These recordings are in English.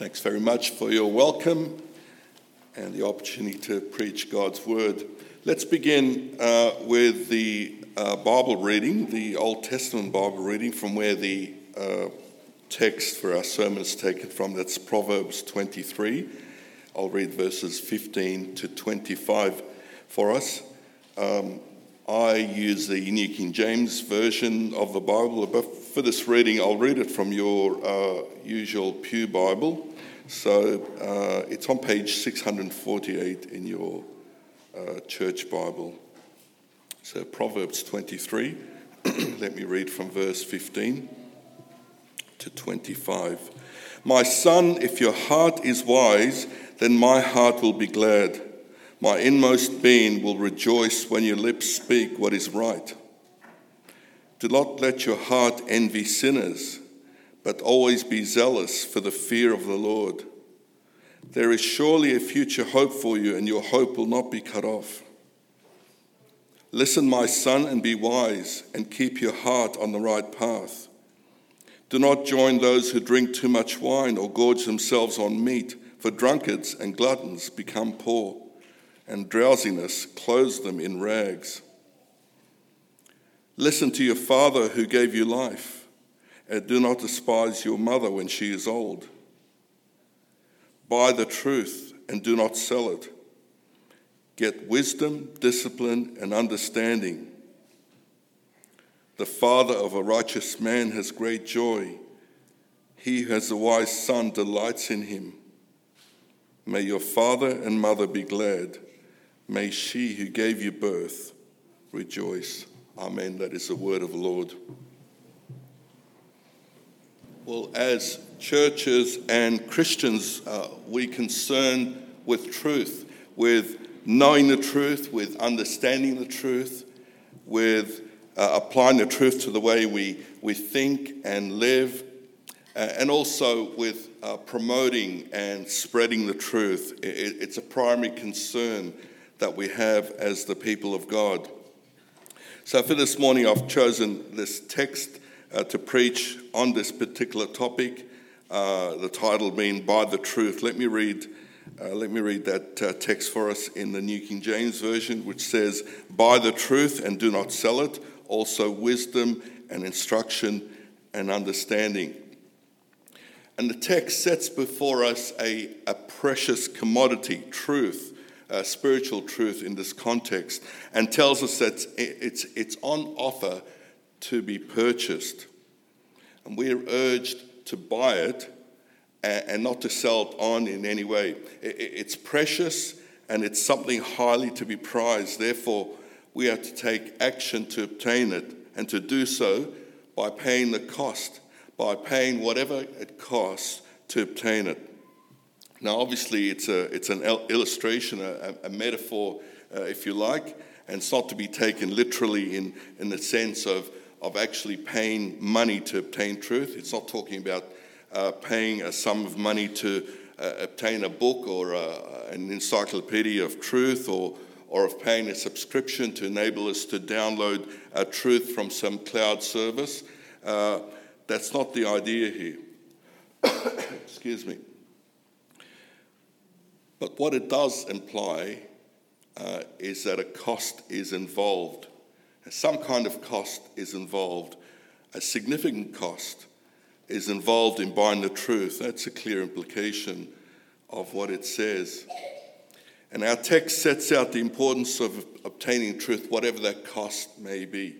Thanks very much for your welcome and the opportunity to preach God's word. Let's begin uh, with the uh, Bible reading, the Old Testament Bible reading, from where the uh, text for our sermon is taken from. That's Proverbs 23. I'll read verses 15 to 25 for us. Um, I use the New King James Version of the Bible, but for this reading, I'll read it from your uh, usual Pew Bible. So uh, it's on page 648 in your uh, church Bible. So Proverbs 23, let me read from verse 15 to 25. My son, if your heart is wise, then my heart will be glad. My inmost being will rejoice when your lips speak what is right. Do not let your heart envy sinners but always be zealous for the fear of the Lord. There is surely a future hope for you, and your hope will not be cut off. Listen, my son, and be wise, and keep your heart on the right path. Do not join those who drink too much wine or gorge themselves on meat, for drunkards and gluttons become poor, and drowsiness clothes them in rags. Listen to your father who gave you life and do not despise your mother when she is old. Buy the truth and do not sell it. Get wisdom, discipline, and understanding. The father of a righteous man has great joy. He who has a wise son delights in him. May your father and mother be glad. May she who gave you birth rejoice. Amen. That is the word of the Lord. Well, as churches and Christians, uh, we concern with truth, with knowing the truth, with understanding the truth, with uh, applying the truth to the way we, we think and live, uh, and also with uh, promoting and spreading the truth. It, it's a primary concern that we have as the people of God. So, for this morning, I've chosen this text uh, to preach on this particular topic. Uh, the title being "Buy the Truth." Let me read. Uh, let me read that uh, text for us in the New King James Version, which says, "Buy the truth and do not sell it. Also, wisdom and instruction and understanding." And the text sets before us a, a precious commodity, truth, uh, spiritual truth in this context, and tells us that it's, it's on offer to be purchased. And we're urged to buy it and not to sell it on in any way. It's precious and it's something highly to be prized. Therefore, we are to take action to obtain it and to do so by paying the cost, by paying whatever it costs to obtain it. Now, obviously, it's, a, it's an illustration, a, a metaphor, uh, if you like, and it's not to be taken literally in, in the sense of of actually paying money to obtain truth. It's not talking about uh, paying a sum of money to uh, obtain a book or uh, an encyclopedia of truth or, or of paying a subscription to enable us to download a truth from some cloud service. Uh, that's not the idea here. Excuse me. But what it does imply uh, is that a cost is involved some kind of cost is involved, a significant cost is involved in buying the truth. That's a clear implication of what it says. And our text sets out the importance of obtaining truth, whatever that cost may be.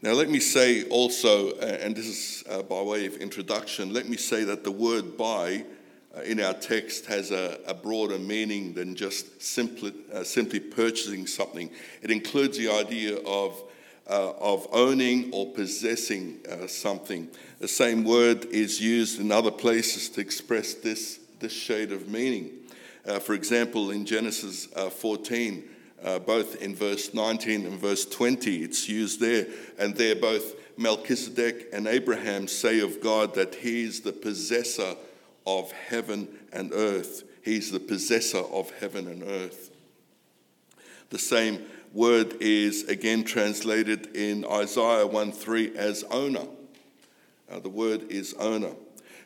Now, let me say also, and this is uh, by way of introduction, let me say that the word buy uh, in our text has a, a broader meaning than just simply, uh, simply purchasing something. It includes the idea of, uh, of owning or possessing uh, something. The same word is used in other places to express this, this shade of meaning. Uh, for example, in Genesis uh, 14, both in verse 19 and verse 20, it's used there, and there both Melchizedek and Abraham say of God that he is the possessor of heaven and earth. He's the possessor of heaven and earth. The same word is again translated in Isaiah 1 3 as owner. Uh, the word is owner.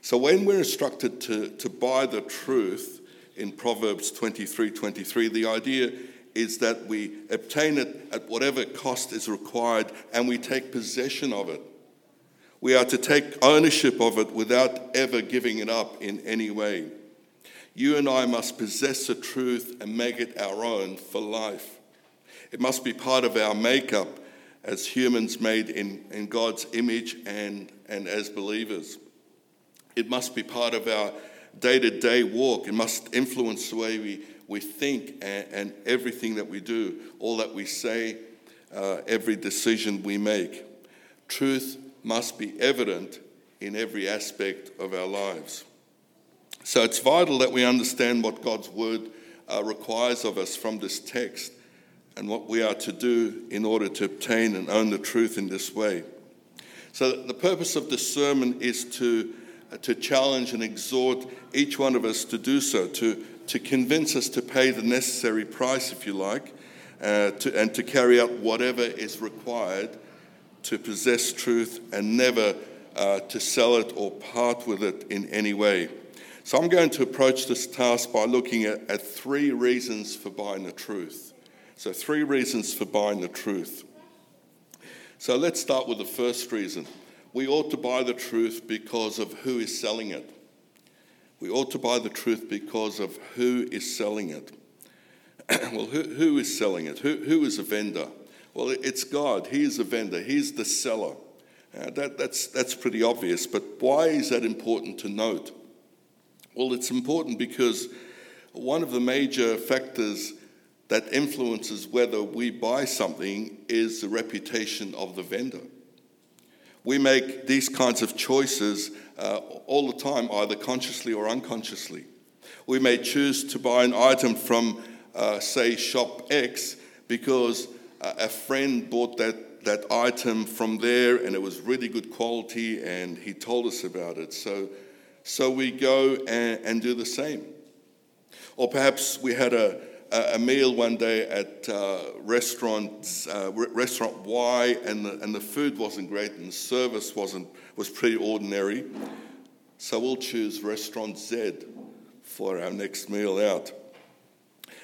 So when we're instructed to, to buy the truth in Proverbs 23 23, the idea is that we obtain it at whatever cost is required and we take possession of it. We are to take ownership of it without ever giving it up in any way. You and I must possess the truth and make it our own for life. It must be part of our makeup as humans made in, in God's image and, and as believers. It must be part of our day to day walk. It must influence the way we, we think and, and everything that we do, all that we say, uh, every decision we make. Truth must be evident in every aspect of our lives. So it's vital that we understand what God's word uh, requires of us from this text and what we are to do in order to obtain and own the truth in this way. So, the purpose of this sermon is to, uh, to challenge and exhort each one of us to do so, to, to convince us to pay the necessary price, if you like, uh, to, and to carry out whatever is required to possess truth and never uh, to sell it or part with it in any way. So, I'm going to approach this task by looking at, at three reasons for buying the truth. So, three reasons for buying the truth. So, let's start with the first reason. We ought to buy the truth because of who is selling it. We ought to buy the truth because of who is selling it. well, who, who is selling it? Who, who is a vendor? Well, it's God. He is a vendor, He's the seller. Uh, that, that's, that's pretty obvious, but why is that important to note? Well, it's important because one of the major factors that influences whether we buy something is the reputation of the vendor. We make these kinds of choices uh, all the time, either consciously or unconsciously. We may choose to buy an item from, uh, say, shop X because a friend bought that, that item from there and it was really good quality and he told us about it. So, so we go and, and do the same. Or perhaps we had a, a meal one day at uh, restaurant uh, restaurant Y, and the, and the food wasn't great, and the service wasn't was pretty ordinary. So we'll choose restaurant Z for our next meal out.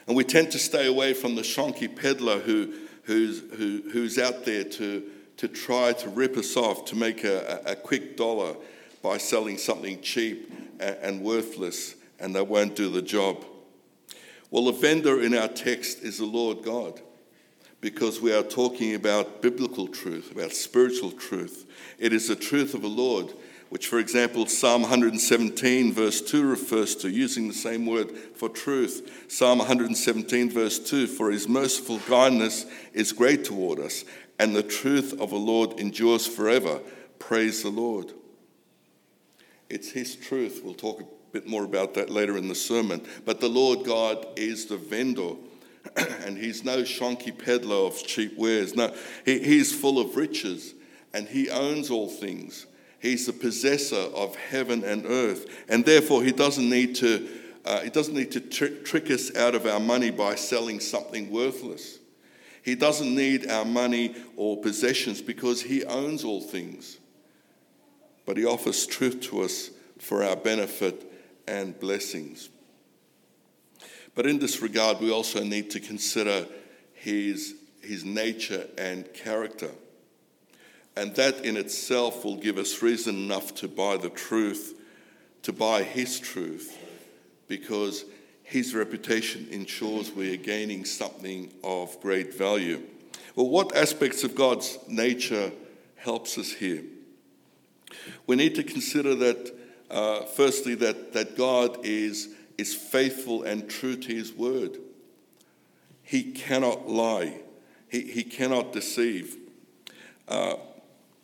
And we tend to stay away from the shonky peddler who, who's, who, who's out there to, to try to rip us off, to make a, a quick dollar by selling something cheap and, and worthless, and they won't do the job. Well, the vendor in our text is the Lord God because we are talking about biblical truth, about spiritual truth. It is the truth of the Lord, which, for example, Psalm 117, verse 2 refers to, using the same word for truth. Psalm 117, verse 2 For his merciful kindness is great toward us, and the truth of the Lord endures forever. Praise the Lord. It's his truth. We'll talk a bit more about that later in the sermon. But the Lord God is the vendor, and He's no shonky peddler of cheap wares. No, he, He's full of riches, and He owns all things. He's the possessor of heaven and earth, and therefore He doesn't need to. Uh, he doesn't need to tr- trick us out of our money by selling something worthless. He doesn't need our money or possessions because He owns all things. But He offers truth to us for our benefit and blessings. But in this regard, we also need to consider his, his nature and character. And that in itself will give us reason enough to buy the truth, to buy his truth, because his reputation ensures we are gaining something of great value. Well, what aspects of God's nature helps us here? We need to consider that uh, firstly, that, that God is, is faithful and true to his word. He cannot lie, he, he cannot deceive. Uh,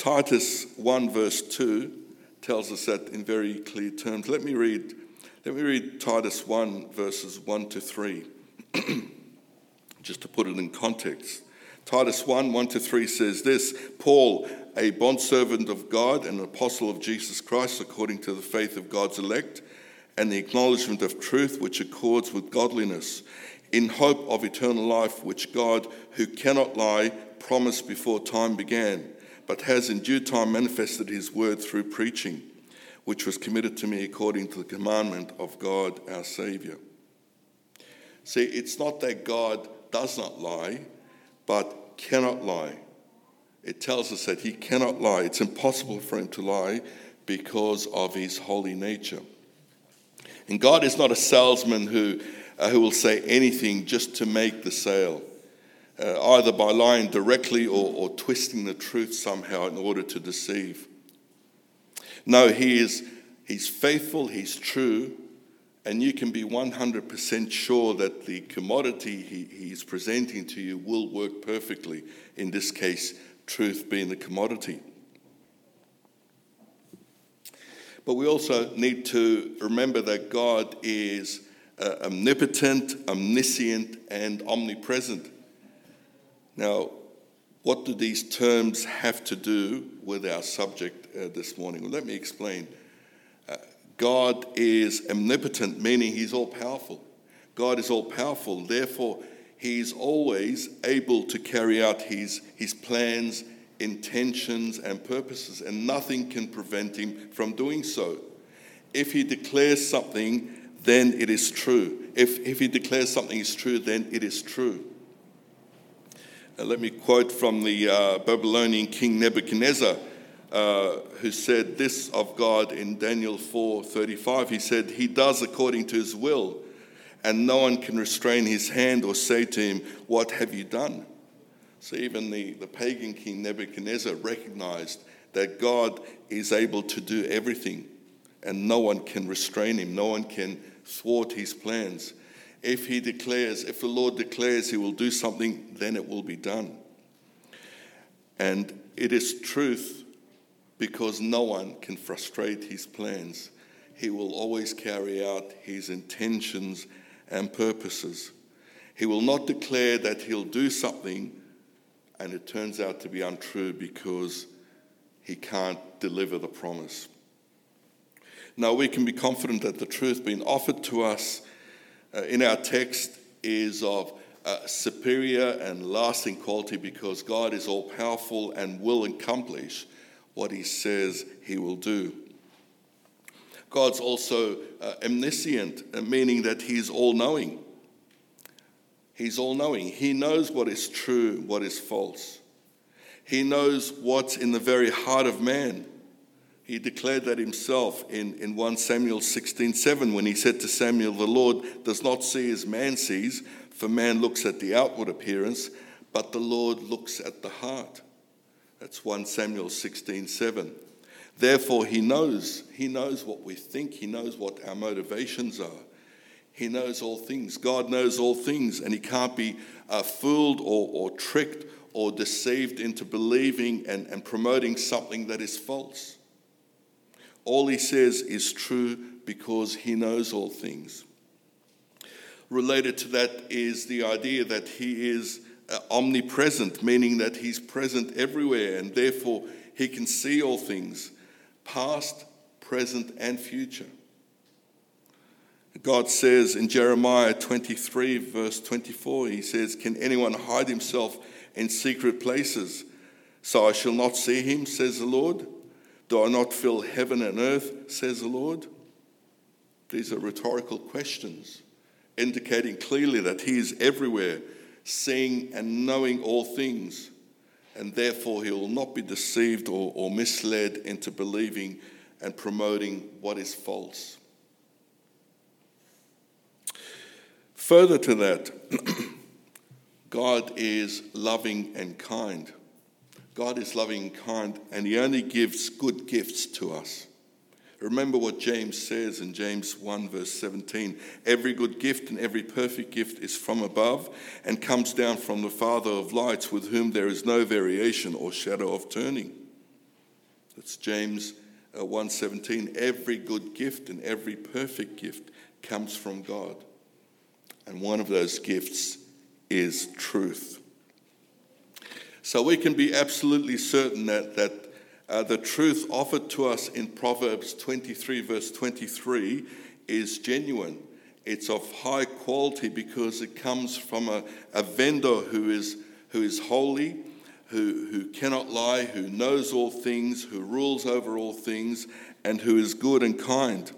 Titus 1, verse 2 tells us that in very clear terms. Let me read, let me read Titus 1, verses 1 to 3, just to put it in context. Titus 1 1 to 3 says this Paul, a bondservant of God and an apostle of Jesus Christ, according to the faith of God's elect and the acknowledgement of truth which accords with godliness, in hope of eternal life, which God, who cannot lie, promised before time began, but has in due time manifested his word through preaching. which was committed to me according to the commandment of God our Saviour. See, it's not that God does not lie, but cannot lie. It tells us that he cannot lie. It's impossible for him to lie because of his holy nature. And God is not a salesman who, uh, who will say anything just to make the sale, uh, either by lying directly or, or twisting the truth somehow in order to deceive. No, he is he's faithful, he's true, and you can be 100% sure that the commodity he, he's presenting to you will work perfectly. In this case, truth being the commodity. But we also need to remember that God is uh, omnipotent, omniscient, and omnipresent. Now, what do these terms have to do with our subject uh, this morning? Well, let me explain. Uh, God is omnipotent, meaning He's all powerful. God is all powerful, therefore, He's always able to carry out His, his plans intentions, and purposes, and nothing can prevent him from doing so. If he declares something, then it is true. If, if he declares something is true, then it is true. Uh, let me quote from the uh, Babylonian king Nebuchadnezzar, uh, who said this of God in Daniel 4:35. He said, "He does according to his will, and no one can restrain his hand or say to him, What have you done?" So even the, the pagan king Nebuchadnezzar recognized that God is able to do everything and no one can restrain him, no one can thwart his plans. If he declares, if the Lord declares he will do something, then it will be done. And it is truth because no one can frustrate his plans. He will always carry out his intentions and purposes. He will not declare that he'll do something and it turns out to be untrue because he can't deliver the promise. Now, we can be confident that the truth being offered to us uh, in our text is of uh, superior and lasting quality because God is all powerful and will accomplish what he says he will do. God's also uh, omniscient, uh, meaning that he's all knowing. He's all knowing. He knows what is true, what is false. He knows what's in the very heart of man. He declared that himself in, in 1 Samuel 16 7 when he said to Samuel, The Lord does not see as man sees, for man looks at the outward appearance, but the Lord looks at the heart. That's 1 Samuel 16 7. Therefore, he knows. He knows what we think, he knows what our motivations are. He knows all things. God knows all things, and he can't be uh, fooled or, or tricked or deceived into believing and, and promoting something that is false. All he says is true because he knows all things. Related to that is the idea that he is uh, omnipresent, meaning that he's present everywhere and therefore he can see all things, past, present, and future. God says in Jeremiah 23, verse 24, He says, Can anyone hide himself in secret places? So I shall not see him, says the Lord. Do I not fill heaven and earth, says the Lord? These are rhetorical questions, indicating clearly that He is everywhere, seeing and knowing all things, and therefore He will not be deceived or, or misled into believing and promoting what is false. Further to that, God is loving and kind. God is loving and kind, and He only gives good gifts to us. Remember what James says in James 1, verse 17 Every good gift and every perfect gift is from above and comes down from the Father of lights, with whom there is no variation or shadow of turning. That's James uh, 1:17. Every good gift and every perfect gift comes from God. And one of those gifts is truth. So we can be absolutely certain that, that uh, the truth offered to us in Proverbs 23, verse 23, is genuine. It's of high quality because it comes from a, a vendor who is, who is holy, who, who cannot lie, who knows all things, who rules over all things, and who is good and kind.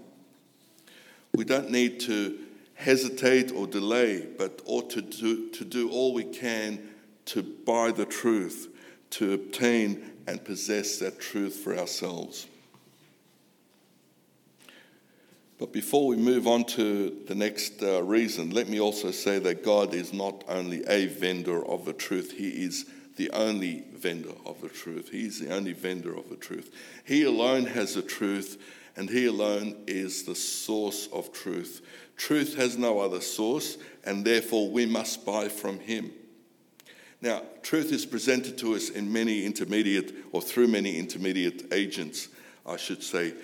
We don't need to hesitate or delay, but ought to do, to do all we can to buy the truth, to obtain and possess that truth for ourselves. But before we move on to the next uh, reason, let me also say that God is not only a vendor of the truth, He is the only vendor of the truth. He is the only vendor of the truth. He alone has the truth, and He alone is the source of truth. Truth has no other source, and therefore we must buy from Him. Now, truth is presented to us in many intermediate, or through many intermediate agents, I should say,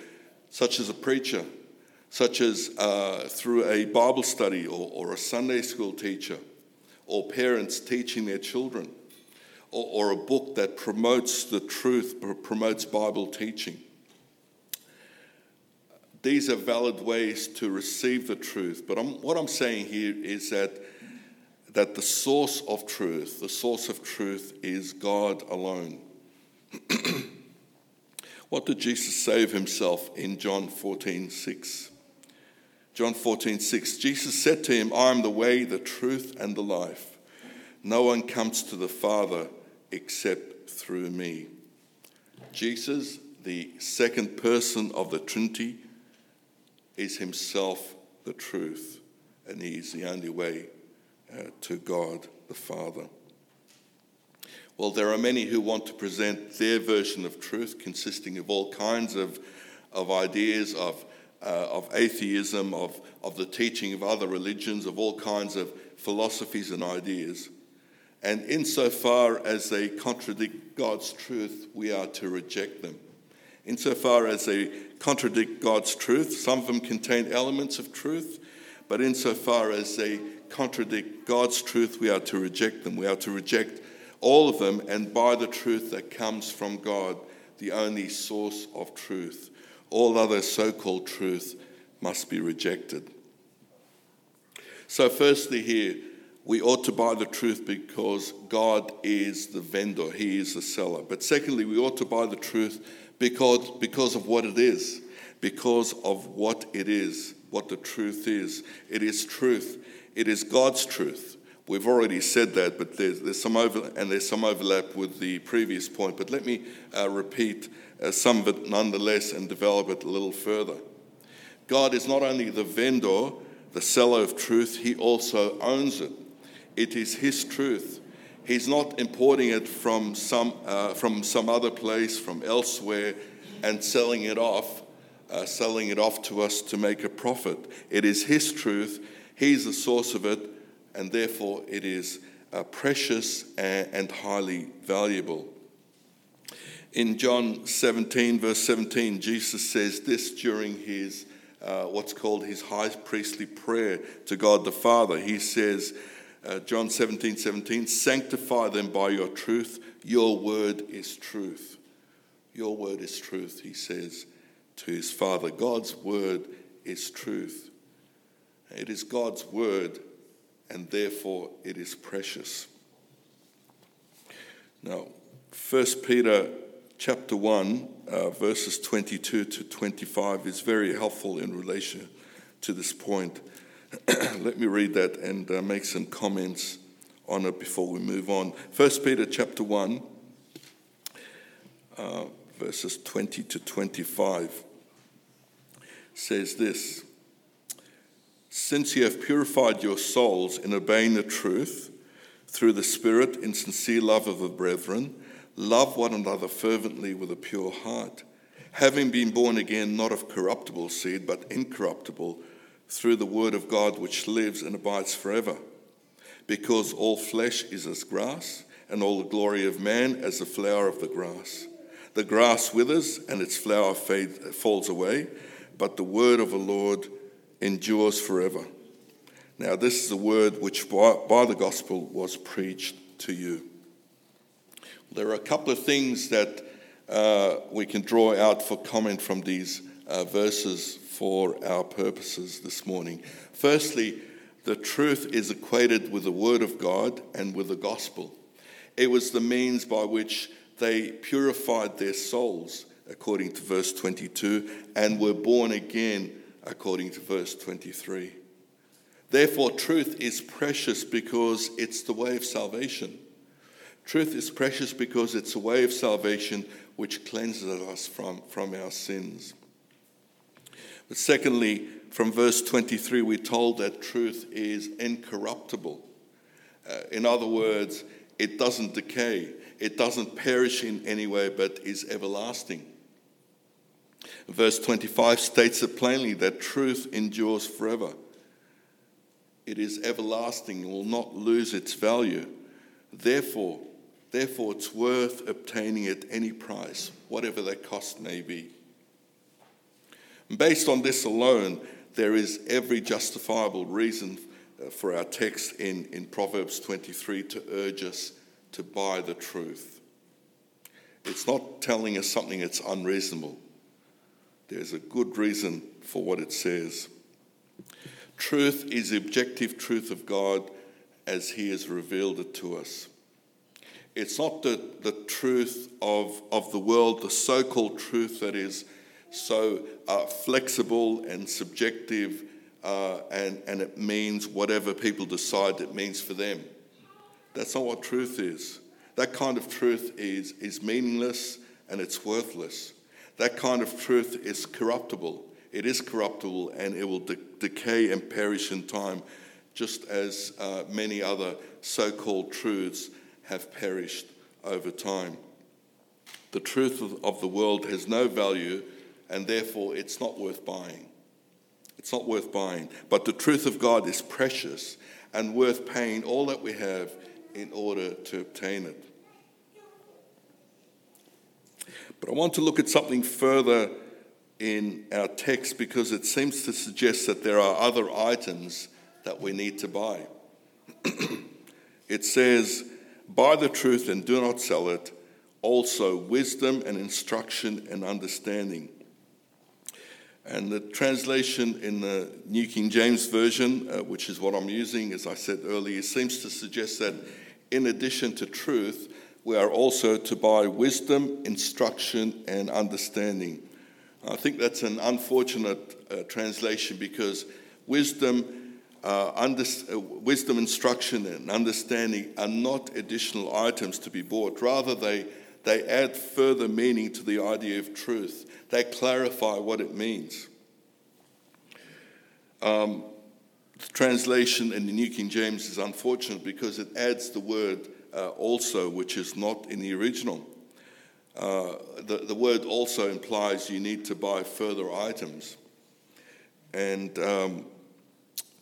such as a preacher such as uh, through a Bible study or, or, a Sunday school teacher, or parents teaching their children, or, or a book that promotes the truth, promotes Bible teaching. These are valid ways to receive the truth, but I'm, what I'm saying here is that, that the source of truth, the source of truth is God alone. what did Jesus say of himself in John 14 6? John 14, 6. Jesus said to him, I am the way, the truth, and the life. No one comes to the Father except through me. Jesus, the second person of the Trinity, is himself the truth, and he is the only way uh, to God the Father. Well, there are many who want to present their version of truth, consisting of all kinds of, of ideas, of uh, of atheism, of, of the teaching of other religions, of all kinds of philosophies and ideas. And insofar as they contradict God's truth, we are to reject them. Insofar as they contradict God's truth, some of them contain elements of truth, but insofar as they contradict God's truth, we are to reject them. We are to reject all of them and buy the truth that comes from God, the only source of truth. All other so called truth must be rejected. So, firstly, here, we ought to buy the truth because God is the vendor, He is the seller. But secondly, we ought to buy the truth because, because of what it is, because of what it is, what the truth is. It is truth, it is God's truth. We've already said that, but there's, there's some over, and there's some overlap with the previous point. But let me uh, repeat uh, some of it nonetheless and develop it a little further. God is not only the vendor, the seller of truth, he also owns it. It is his truth. He's not importing it from some, uh, from some other place, from elsewhere, and selling it off, uh, selling it off to us to make a profit. It is his truth. He's the source of it, and therefore it is uh, precious and, and highly valuable. In John 17, verse 17, Jesus says this during his uh, what's called his high priestly prayer to God the Father. He says, uh, John 17, 17, sanctify them by your truth. Your word is truth. Your word is truth, he says to his Father. God's word is truth. It is God's word, and therefore it is precious. Now, 1 Peter chapter 1, uh, verses 22 to 25, is very helpful in relation to this point. Let me read that and uh, make some comments on it before we move on. 1 Peter chapter 1, uh, verses 20 to 25 says this Since you have purified your souls in obeying the truth through the Spirit in sincere love of the brethren, Love one another fervently with a pure heart, having been born again, not of corruptible seed, but incorruptible, through the word of God which lives and abides forever. Because all flesh is as grass, and all the glory of man as the flower of the grass. The grass withers, and its flower fades, falls away, but the word of the Lord endures forever. Now, this is the word which by, by the gospel was preached to you. There are a couple of things that uh, we can draw out for comment from these uh, verses for our purposes this morning. Firstly, the truth is equated with the Word of God and with the gospel. It was the means by which they purified their souls. according to verse 22, and were born again, according to verse 23. Therefore, truth is precious because it's the way of salvation. Truth is precious because it's a way of salvation which cleanses us from, from our sins. But secondly, from verse 23, we're told that truth is incorruptible. Uh, in other words, it doesn't decay, it doesn't perish in any way, but is everlasting. Verse 25 states it plainly that truth endures forever. It is everlasting, and will not lose its value. Therefore, therefore, it's worth obtaining at any price, whatever that cost may be. Based on this alone, there is every justifiable reason uh, for our text in, in Proverbs 23 to urge us to buy the truth. It's not telling us something that's unreasonable. There's a good reason for what it says. Truth is the objective truth of God as He has revealed it to us. It's not the, the truth of, of the world, the so called truth that is so uh, flexible and subjective, uh, and, and it means whatever people decide it means for them. That's not what truth is. That kind of truth is, is meaningless and it's worthless. That kind of truth is corruptible. It is corruptible and it will de- decay and perish in time, just as uh, many other so called truths have perished over time. The truth of, of the world has no value and therefore it's not worth buying. It's not worth buying. But the truth of God is precious and worth paying all that we have in order to obtain it. But I want to look at something further in our text because it seems to suggest that there are other items that we need to buy. it says, Buy the truth and do not sell it, also wisdom and instruction and understanding. And the translation in the New King James Version, uh, which is what I'm using, as I said earlier, seems to suggest that in addition to truth, we are also to buy wisdom, instruction, and understanding. I think that's an unfortunate uh, translation because wisdom, uh, under, uh, wisdom, instruction, and understanding are not additional items to be bought. Rather, they, they add further meaning to the idea of truth. They clarify what it means. Um, the translation in the New King James is unfortunate because it adds the word uh, also, which is not in the original. Uh, the, the word also implies you need to buy further items. And um,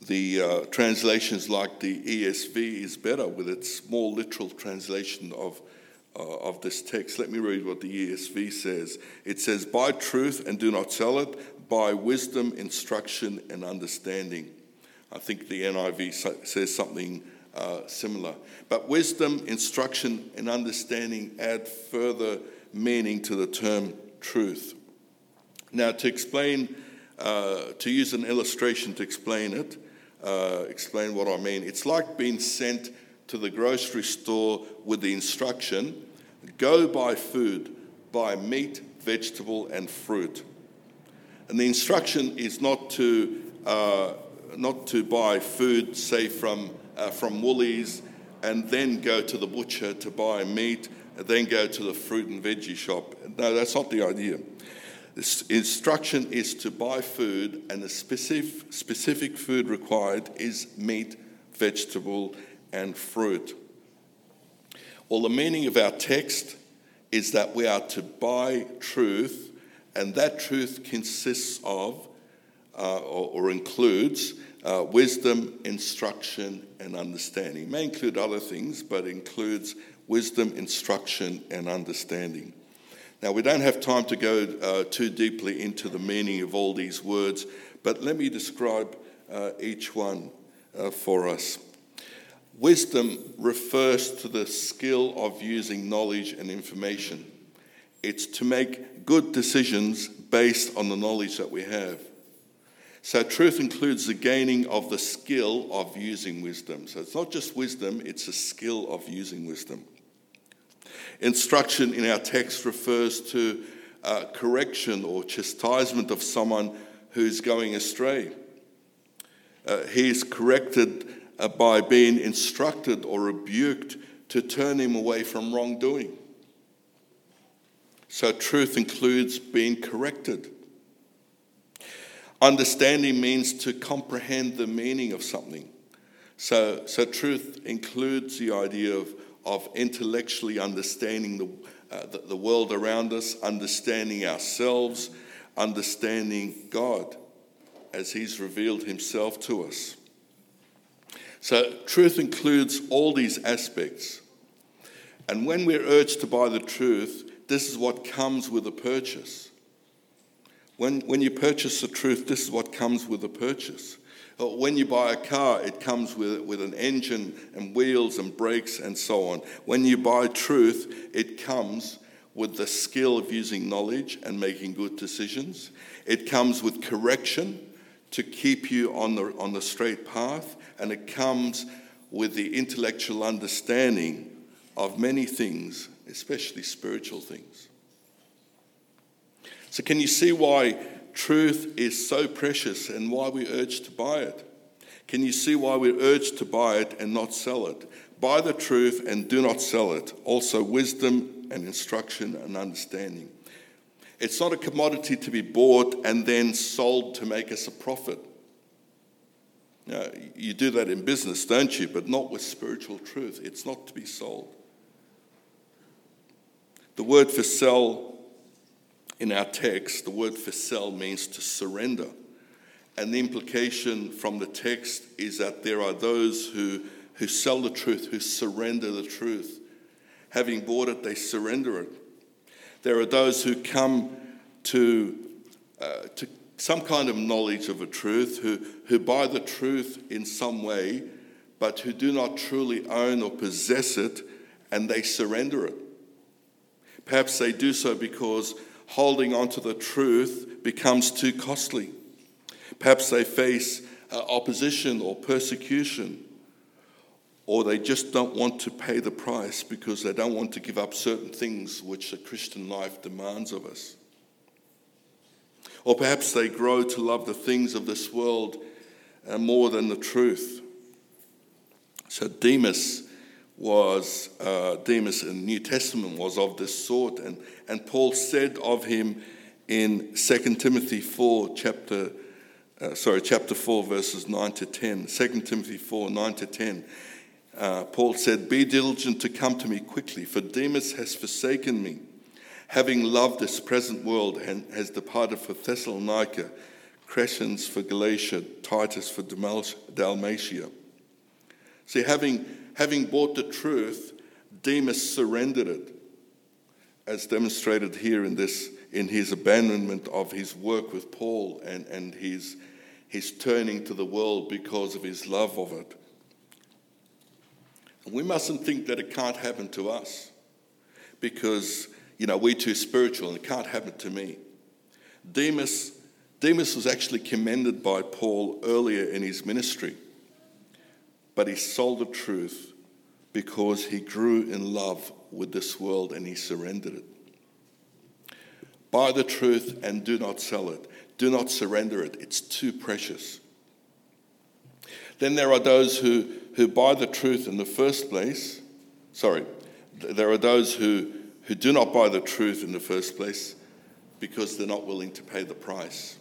the uh, translations like the ESV is better with its more literal translation of, uh, of this text. Let me read what the ESV says. It says, Buy truth and do not sell it, buy wisdom, instruction, and understanding. I think the NIV says something uh, similar. But wisdom, instruction, and understanding add further meaning to the term truth. Now, to explain, uh, to use an illustration to explain it, uh, explain what I mean, it's like being sent to the grocery store with the instruction go buy food, buy meat, vegetable, and fruit. And the instruction is not to, uh, not to buy food, say, from, uh, from Woolies and then go to the butcher to buy meat and then go to the fruit and veggie shop. No, that's not the idea. The instruction is to buy food, and the specific, specific food required is meat, vegetable, and fruit. Well, the meaning of our text is that we are to buy truth, and that truth consists of uh, or, or, includes uh, wisdom, instruction, and understanding. It may include other things, but includes wisdom, instruction, and understanding. Now, we don't have time to go uh, too deeply into the meaning of all these words, but let me describe uh, each one uh, for us. Wisdom refers to the skill of using knowledge and information. It's to make good decisions based on the knowledge that we have. So, truth includes the gaining of the skill of using wisdom. So, it's not just wisdom, it's a skill of using wisdom. Instruction in our text refers to uh, correction or chastisement of someone who's going astray. Uh, he is corrected uh, by being instructed or rebuked to turn him away from wrongdoing. So, truth includes being corrected. Understanding means to comprehend the meaning of something. So, so truth includes the idea of, of intellectually understanding the, uh, the, the world around us, understanding ourselves, understanding God as He's revealed Himself to us. So, truth includes all these aspects. And when we're urged to buy the truth, this is what comes with a purchase. When, when you purchase the truth, this is what comes with the purchase. Uh, when you buy a car, it comes with, with an engine and wheels and brakes and so on. When you buy truth, it comes with the skill of using knowledge and making good decisions. It comes with correction to keep you on the, on the straight path, and it comes with the intellectual understanding of many things, especially spiritual things. So, can you see why truth is so precious and why we urge to buy it? Can you see why we urge to buy it and not sell it? Buy the truth and do not sell it. Also, wisdom and instruction and understanding. It's not a commodity to be bought and then sold to make us a profit. Now, you do that in business, don't you? But not with spiritual truth. It's not to be sold. The word for sell in our text, the word for sell means to surrender. And the implication from the text is that there are those who, who sell the truth, who surrender the truth. Having bought it, they surrender it. There are those who come to, uh, to some kind of knowledge of a truth, who, who buy the truth in some way, but who do not truly own or possess it, and they surrender it. Perhaps they do so because holding on to the truth becomes too costly. Perhaps they face uh, opposition or persecution or they just don't want to pay the price because they don't want to give up certain things which the Christian life demands of us. Or perhaps they grow to love the things of this world uh, more than the truth. So Demas was, uh, Demas in the New Testament was of this sort, and, and Paul said of him in 2 Timothy 4, chapter, uh, sorry, chapter 4, verses 9 to 10. 2 Timothy 4, 9 to 10 uh, Paul said, Be diligent to come to me quickly, for Demas has forsaken me, having loved this present world, and has departed for Thessalonica, Crescens for Galatia, Titus for Dalmatia. See, having, having bought the truth, Demas surrendered it, as demonstrated here in, this, in his abandonment of his work with Paul and, and his, his turning to the world because of his love of it. We mustn't think that it can't happen to us because, you know, we're too spiritual and it can't happen to me. Demas, Demas was actually commended by Paul earlier in his ministry, but he sold the truth because he grew in love with this world and he surrendered it. Buy the truth and do not sell it. Do not surrender it. It's too precious. Then there are those who who buy the truth in the first place, sorry, there are those who, who do not buy the truth in the first place because they're not willing to pay the price.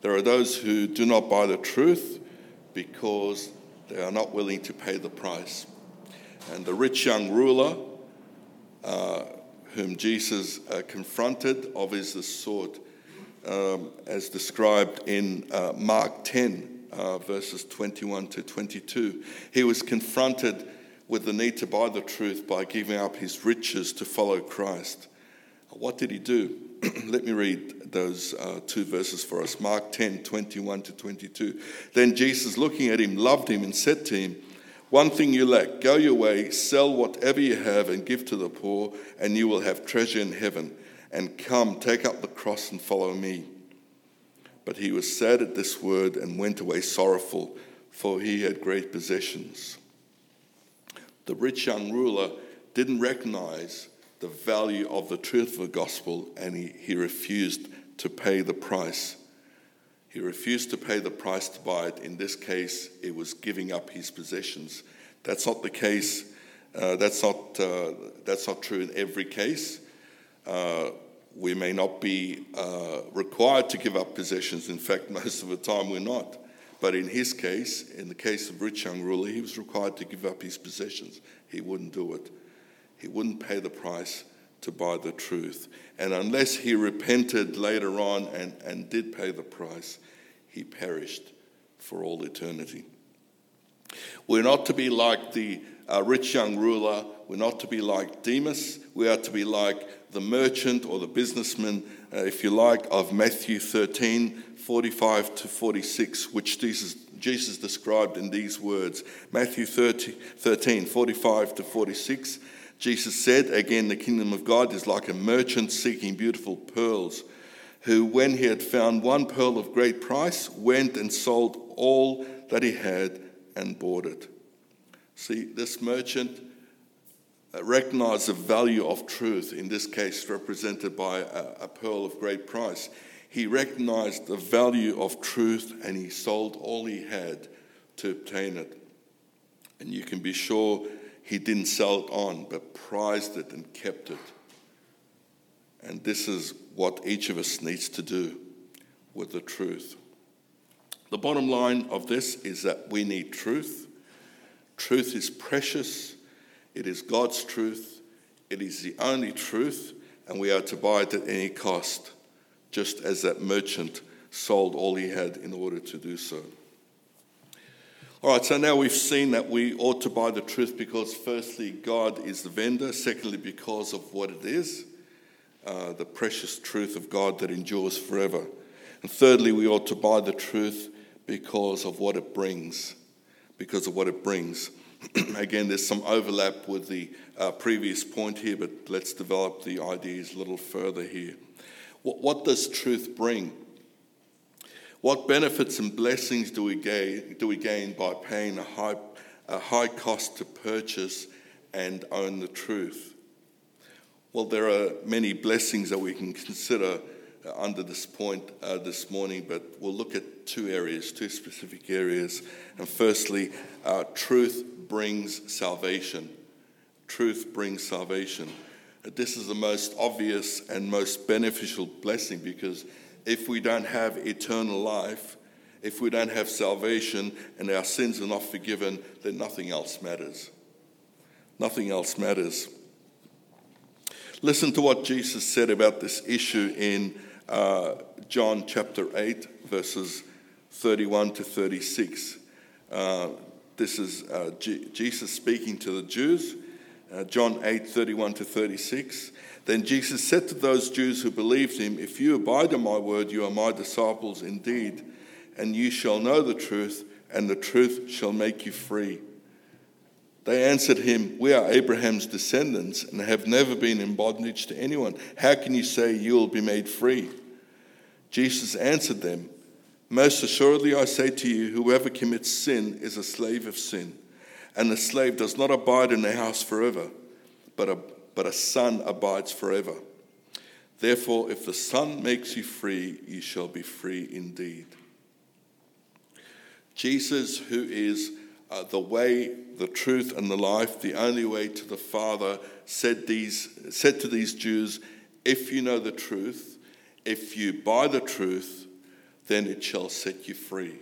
There are those who do not buy the truth because they are not willing to pay the price. And the rich young ruler, uh, whom Jesus uh, confronted, of is the sort um, as described in uh, Mark 10, uh, verses 21 to 22. He was confronted with the need to buy the truth by giving up his riches to follow Christ. What did he do? Let me read those uh, two verses for us Mark 10 21 to 22. Then Jesus, looking at him, loved him and said to him, One thing you lack, go your way, sell whatever you have and give to the poor, and you will have treasure in heaven. And come, take up the cross and follow me. But he was sad at this word and went away sorrowful, for he had great possessions. The rich young ruler didn't recognize the value of the truth of the gospel and he, he refused to pay the price. He refused to pay the price to buy it. In this case, it was giving up his possessions. That's not the case. Uh, that's, not, uh, that's not true in every case. Uh, we may not be uh, required to give up possessions. In fact, most of the time we're not. But in his case, in the case of rich young ruler, he was required to give up his possessions. He wouldn't do it. He wouldn't pay the price to buy the truth. And unless he repented later on and, and did pay the price, he perished for all eternity. We're not to be like the uh, rich young ruler. We're not to be like Demas. We are to be like the merchant or the businessman, uh, if you like, of Matthew 13 45 to 46, which Jesus, Jesus described in these words. Matthew 30, 13 45 to 46. Jesus said, Again, the kingdom of God is like a merchant seeking beautiful pearls, who, when he had found one pearl of great price, went and sold all that he had and bought it. See, this merchant uh, recognized the value of truth, in this case represented by a, a pearl of great price. He recognized the value of truth and he sold all he had to obtain it. And you can be sure he didn't sell it on, but prized it and kept it. And this is what each of us needs to do with the truth. The bottom line of this is that we need truth. Truth is precious, it is God's truth, it is the only truth, and we are to buy it at any cost, just as that merchant sold all he had in order to do so. All right, so now we've seen that we ought to buy the truth because, firstly, God is the vendor. Secondly, because of what it is, uh, the precious truth of God that endures forever. And thirdly, we ought to buy the truth because of what it brings. Because of what it brings. Again, there's some overlap with the uh, previous point here, but let's develop the ideas a little further here. What, what does truth bring? What benefits and blessings do we gain, do we gain by paying a high, a high cost to purchase and own the truth? Well, there are many blessings that we can consider uh, under this point uh, this morning, but we'll look at two areas, two specific areas. And firstly, uh, truth brings salvation. Truth brings salvation. This is the most obvious and most beneficial blessing because if we don't have eternal life, if we don't have salvation and our sins are not forgiven, then nothing else matters. Nothing else matters. Listen to what Jesus said about this issue in uh, John chapter 8, verses 31 to 36. Uh, this is uh, G- Jesus speaking to the Jews. Uh, John 8, 31 to 36. Then Jesus said to those Jews who believed him, If you abide in my word, you are my disciples indeed, and you shall know the truth, and the truth shall make you free. They answered him, We are Abraham's descendants and have never been in bondage to anyone. How can you say you will be made free? Jesus answered them, Most assuredly I say to you, whoever commits sin is a slave of sin, and the slave does not abide in the house forever, but a but a son abides forever. Therefore, if the Son makes you free, you shall be free indeed. Jesus, who is uh, the way, the truth, and the life, the only way to the Father, said, these, said to these Jews, If you know the truth, if you buy the truth, then it shall set you free.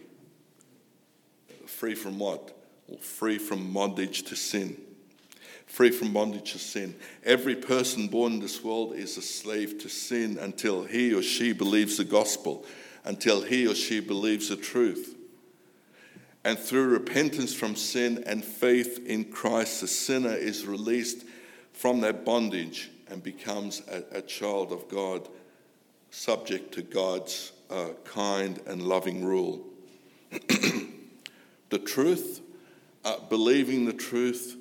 Free from what? Well, free from bondage to sin free from bondage to sin. Every person born in this world is a slave to sin until he or she believes the gospel, until he or she believes the truth. And through repentance from sin and faith in Christ, the sinner is released from that bondage and becomes a, a child of God, subject to God's uh, kind and loving rule. the truth, uh, believing the truth,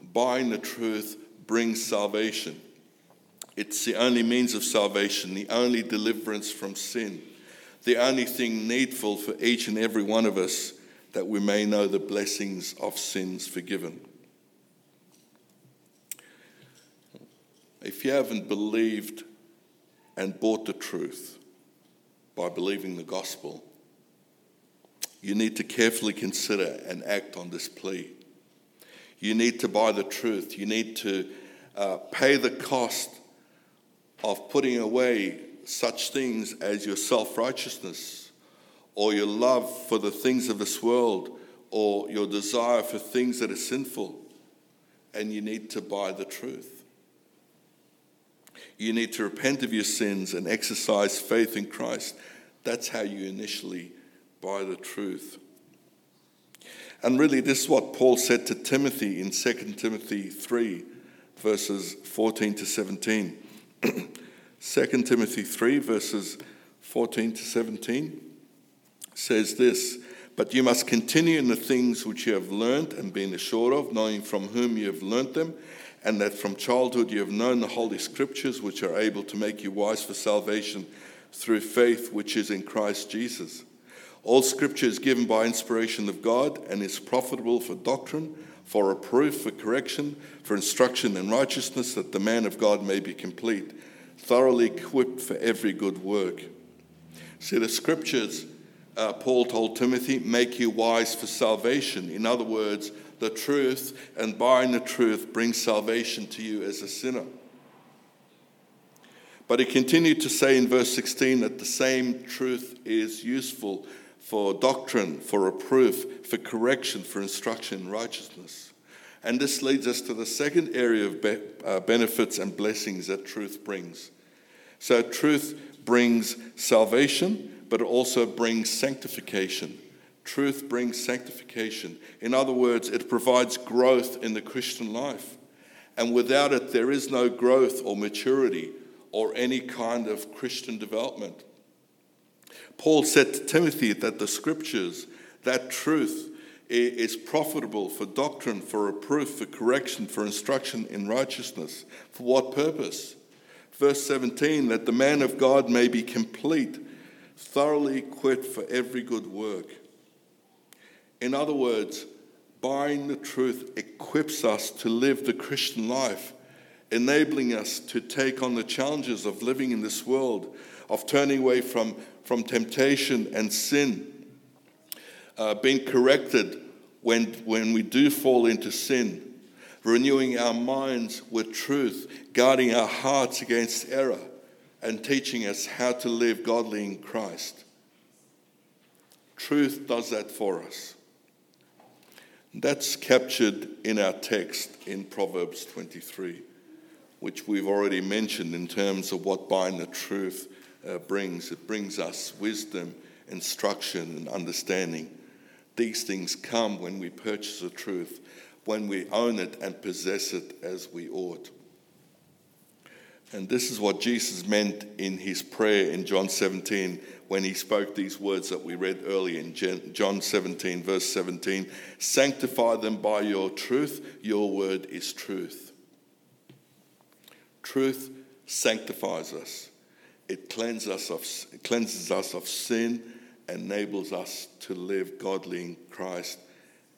buying the truth brings salvation. It's the only means of salvation, the only deliverance from sin, the only thing needful for each and every one of us that we may know the blessings of sins forgiven. if you haven't believed and bought the truth by believing the gospel, you need to carefully consider and act on this plea. You need to buy the truth. You need to uh, pay the cost of putting away such things as your self righteousness or your love for the things of this world or your desire for things that are sinful. And you need to buy the truth. You need to repent of your sins and exercise faith in Christ. That's how you initially buy the truth. And really, this is what Paul said to Timothy in 2 Timothy 3, verses 14 to 17. 2 Timothy 3, verses 14 to 17 says this But you must continue in the things which you have learned and been assured of, knowing from whom you have learnt them, and that from childhood you have known the Holy Scriptures, which are able to make you wise for salvation through faith which is in Christ Jesus. All scripture is given by inspiration of God and is profitable for doctrine, for reproof, for correction, for instruction in righteousness, that the man of God may be complete, thoroughly equipped for every good work. See, the scriptures, uh, Paul told Timothy, make you wise for salvation. In other words, the truth and buying the truth brings salvation to you as a sinner. But he continued to say in verse 16 that the same truth is useful for doctrine, for reproof, for correction, for instruction in righteousness. And this leads us to the second area of be- uh, benefits and blessings that truth brings. So, truth brings salvation, but it also brings sanctification. Truth brings sanctification. In other words, it provides growth in the Christian life. And without it, there is no growth or maturity or any kind of Christian development. Paul said to Timothy that the scriptures, that truth, is profitable for doctrine, for reproof, for correction, for instruction in righteousness. For what purpose? Verse 17, that the man of God may be complete, thoroughly equipped for every good work. In other words, buying the truth equips us to live the Christian life, enabling us to take on the challenges of living in this world, of turning away from from temptation and sin, uh, being corrected when, when we do fall into sin, renewing our minds with truth, guarding our hearts against error, and teaching us how to live godly in Christ. Truth does that for us. That's captured in our text in Proverbs 23, which we've already mentioned in terms of what buying the truth uh, brings. It brings us wisdom, instruction, and understanding. These things come when we purchase the truth, when we own it and possess it as we ought. And this is what Jesus meant in his prayer in John 17 when he spoke these words that we read earlier in John 17, verse 17 Sanctify them by your truth, your word is truth. Truth sanctifies us. It cleanses us of, cleanses us of sin, enables us to live godly in Christ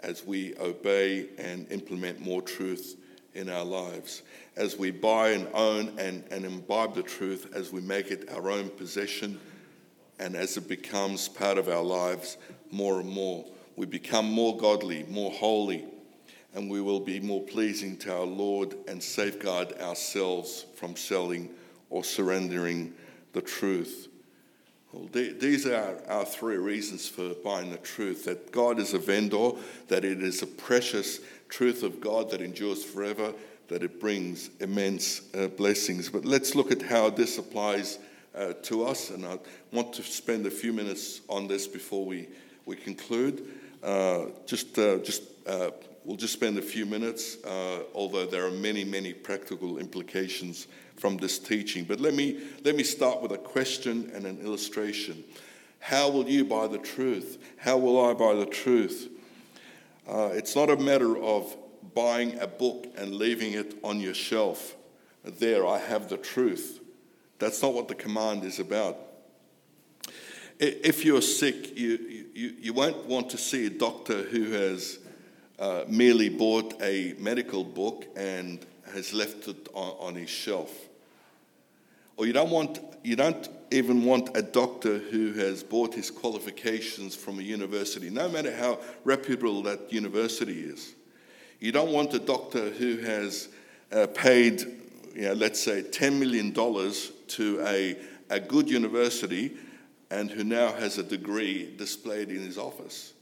as we obey and implement more truth in our lives. As we buy and own and, and imbibe the truth, as we make it our own possession, and as it becomes part of our lives more and more, we become more godly, more holy, and we will be more pleasing to our Lord and safeguard ourselves from selling or surrendering the truth. Well, these are our three reasons for buying the truth that God is a vendor, that it is a precious truth of God that endures forever, that it brings immense uh, blessings. But let's look at how this applies uh, to us, and I want to spend a few minutes on this before we, we conclude. Uh, just, uh, just uh, we'll just spend a few minutes, uh, although there are many, many practical implications from this teaching. But let me, let me start with a question and an illustration. How will you buy the truth? How will I buy the truth? Uh, it's not a matter of buying a book and leaving it on your shelf. There, I have the truth. That's not what the command is about. If you're sick, you, you, you won't want to see a doctor who has uh, merely bought a medical book and has left it on, on his shelf. Or you don't want you don't even want a doctor who has bought his qualifications from a university, no matter how reputable that university is. You don't want a doctor who has uh, paid, you know, let's say, $10 million to a, a good university and who now has a degree displayed in his office.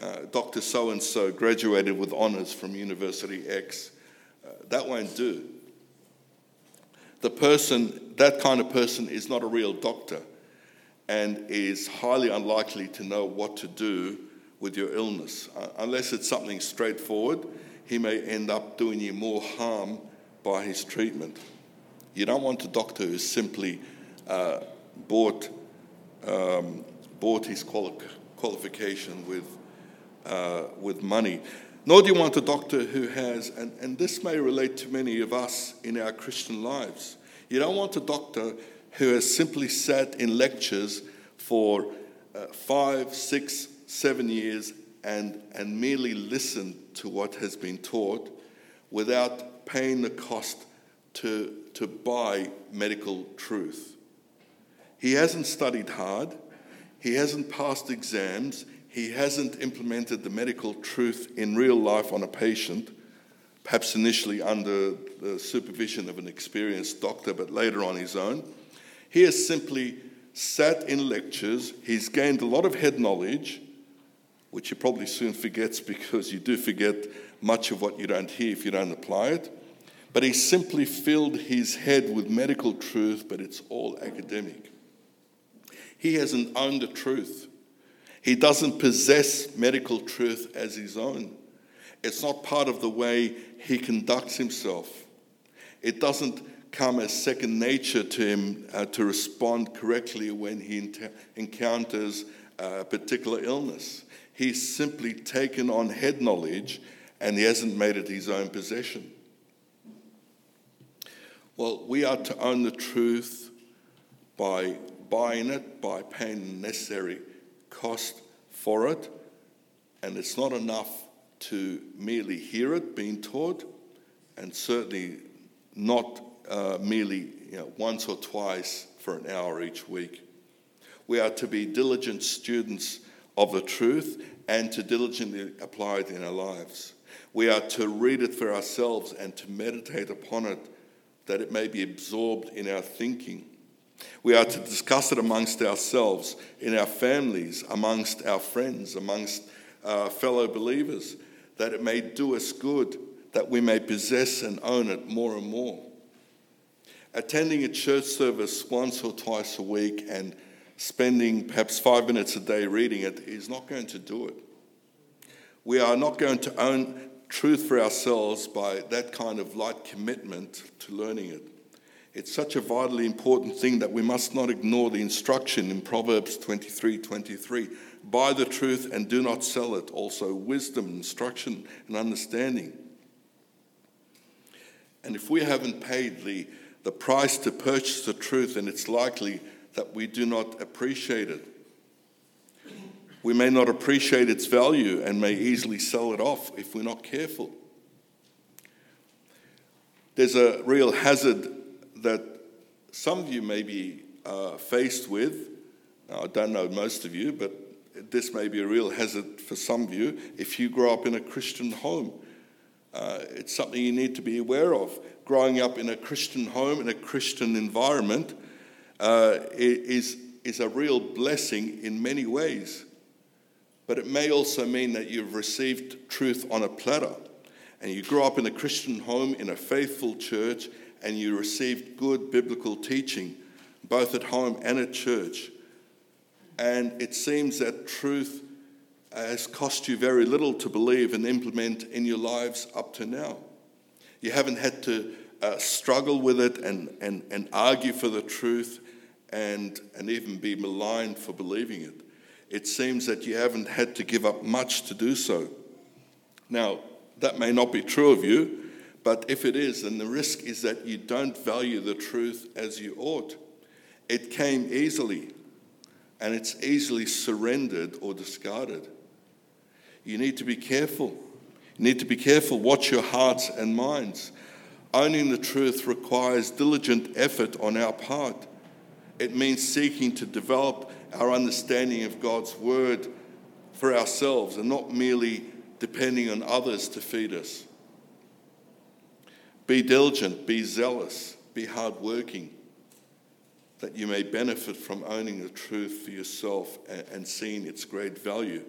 Uh, Dr. So and so graduated with honors from University X. Uh, that won't do. The person, that kind of person, is not a real doctor and is highly unlikely to know what to do with your illness. Uh, unless it's something straightforward, he may end up doing you more harm by his treatment. You don't want a doctor who simply uh, bought, um, bought his quali- qualification with, uh, with money. Nor do you want a doctor who has, and, and this may relate to many of us in our Christian lives, you don't want a doctor who has simply sat in lectures for uh, five, six, seven years and, and merely listened to what has been taught without paying the cost to, to buy medical truth. He hasn't studied hard, he hasn't passed exams, he hasn't implemented the medical truth in real life on a patient, perhaps initially under the supervision of an experienced doctor, but later on his own. He has simply sat in lectures, he's gained a lot of head knowledge, which he probably soon forgets because you do forget much of what you don't hear if you don't apply it. But he simply filled his head with medical truth, but it's all academic. He hasn't owned the truth. He doesn't possess medical truth as his own. It's not part of the way he conducts himself. It doesn't come as second nature to him uh, to respond correctly when he encounters a particular illness. He's simply taken on head knowledge and he hasn't made it his own possession. Well, we are to own the truth by buying it, by paying the necessary cost for it. And it's not enough to merely hear it being taught, and certainly not uh, merely you know, once or twice for an hour each week. We are to be diligent students of the truth and to diligently apply it in our lives. We are to read it for ourselves and to meditate upon it that it may be absorbed in our thinking. We are to discuss it amongst ourselves, in our families, amongst our friends, amongst our fellow believers, that it may do us good, that we may possess and own it more and more. Attending a church service once or twice a week and spending perhaps five minutes a day reading it is not going to do it. We are not going to own truth for ourselves by that kind of light commitment to learning it. It's such a vitally important thing that we must not ignore the instruction in Proverbs 23 23. Buy the truth and do not sell it. Also, wisdom, instruction, and understanding. And if we haven't paid the, the price to purchase the truth, then it's likely that we do not appreciate it. We may not appreciate its value and may easily sell it off if we're not careful. There's a real hazard that some of you may be uh, faced with. Now, I don't know most of you, but this may be a real hazard for some of you if you grow up in a Christian home. Uh, it's something you need to be aware of. Growing up in a Christian home, in a Christian environment, uh, is, is a real blessing in many ways. But it may also mean that you've received truth on a platter and you grow up in a Christian home, in a faithful church, and you received good biblical teaching, both at home and at church. And it seems that truth has cost you very little to believe and implement in your lives up to now. You haven't had to uh, struggle with it and, and, and argue for the truth and, and even be maligned for believing it. It seems that you haven't had to give up much to do so. Now, that may not be true of you, but if it is, then the risk is that you don't value the truth as you ought. It came easily, and it's easily surrendered or discarded. You need to be careful. You need to be careful. Watch your hearts and minds. Owning the truth requires diligent effort on our part. It means seeking to develop our understanding of God's word for ourselves and not merely depending on others to feed us. Be diligent, be zealous, be hardworking, that you may benefit from owning the truth for yourself and seeing its great value,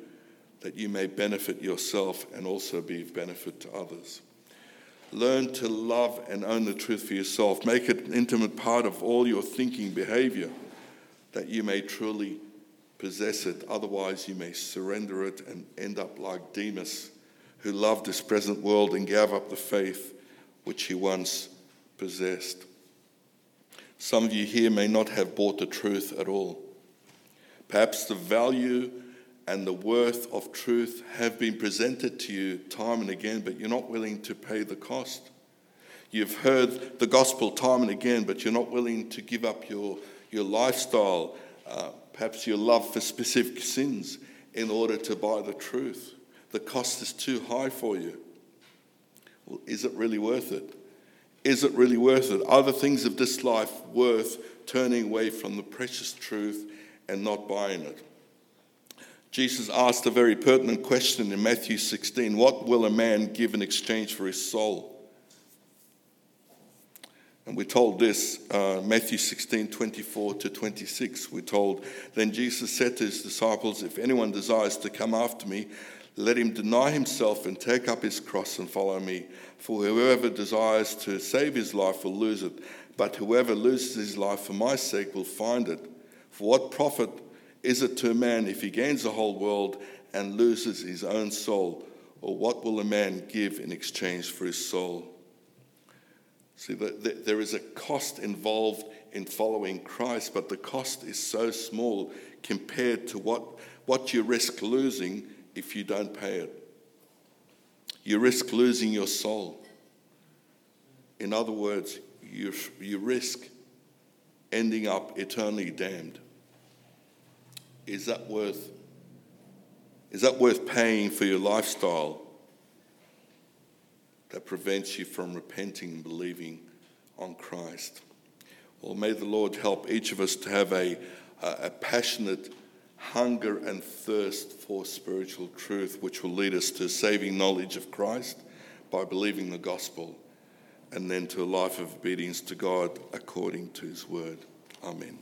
that you may benefit yourself and also be of benefit to others. Learn to love and own the truth for yourself. Make it an intimate part of all your thinking behavior that you may truly possess it. Otherwise, you may surrender it and end up like Demas, who loved this present world and gave up the faith which he once possessed. Some of you here may not have bought the truth at all. Perhaps the value and the worth of truth have been presented to you time and again, but you're not willing to pay the cost. You've heard the gospel time and again, but you're not willing to give up your, your lifestyle, uh, perhaps your love for specific sins, in order to buy the truth. The cost is too high for you. Well, is it really worth it? Is it really worth it? Are the things of this life worth turning away from the precious truth and not buying it? Jesus asked a very pertinent question in Matthew 16 What will a man give in exchange for his soul? And we're told this, uh, Matthew 16, 24 to 26. We're told, Then Jesus said to his disciples, If anyone desires to come after me, let him deny himself and take up his cross and follow me. For whoever desires to save his life will lose it, but whoever loses his life for my sake will find it. For what profit is it to a man if he gains the whole world and loses his own soul? Or what will a man give in exchange for his soul? See, there is a cost involved in following Christ, but the cost is so small compared to what, what you risk losing if you don't pay it. You risk losing your soul. In other words, you, you risk ending up eternally damned. Is that worth is that worth paying for your lifestyle that prevents you from repenting and believing on Christ? Well, may the Lord help each of us to have a, a passionate hunger and thirst for spiritual truth, which will lead us to saving knowledge of Christ by believing the gospel, and then to a life of obedience to God according to his word. Amen.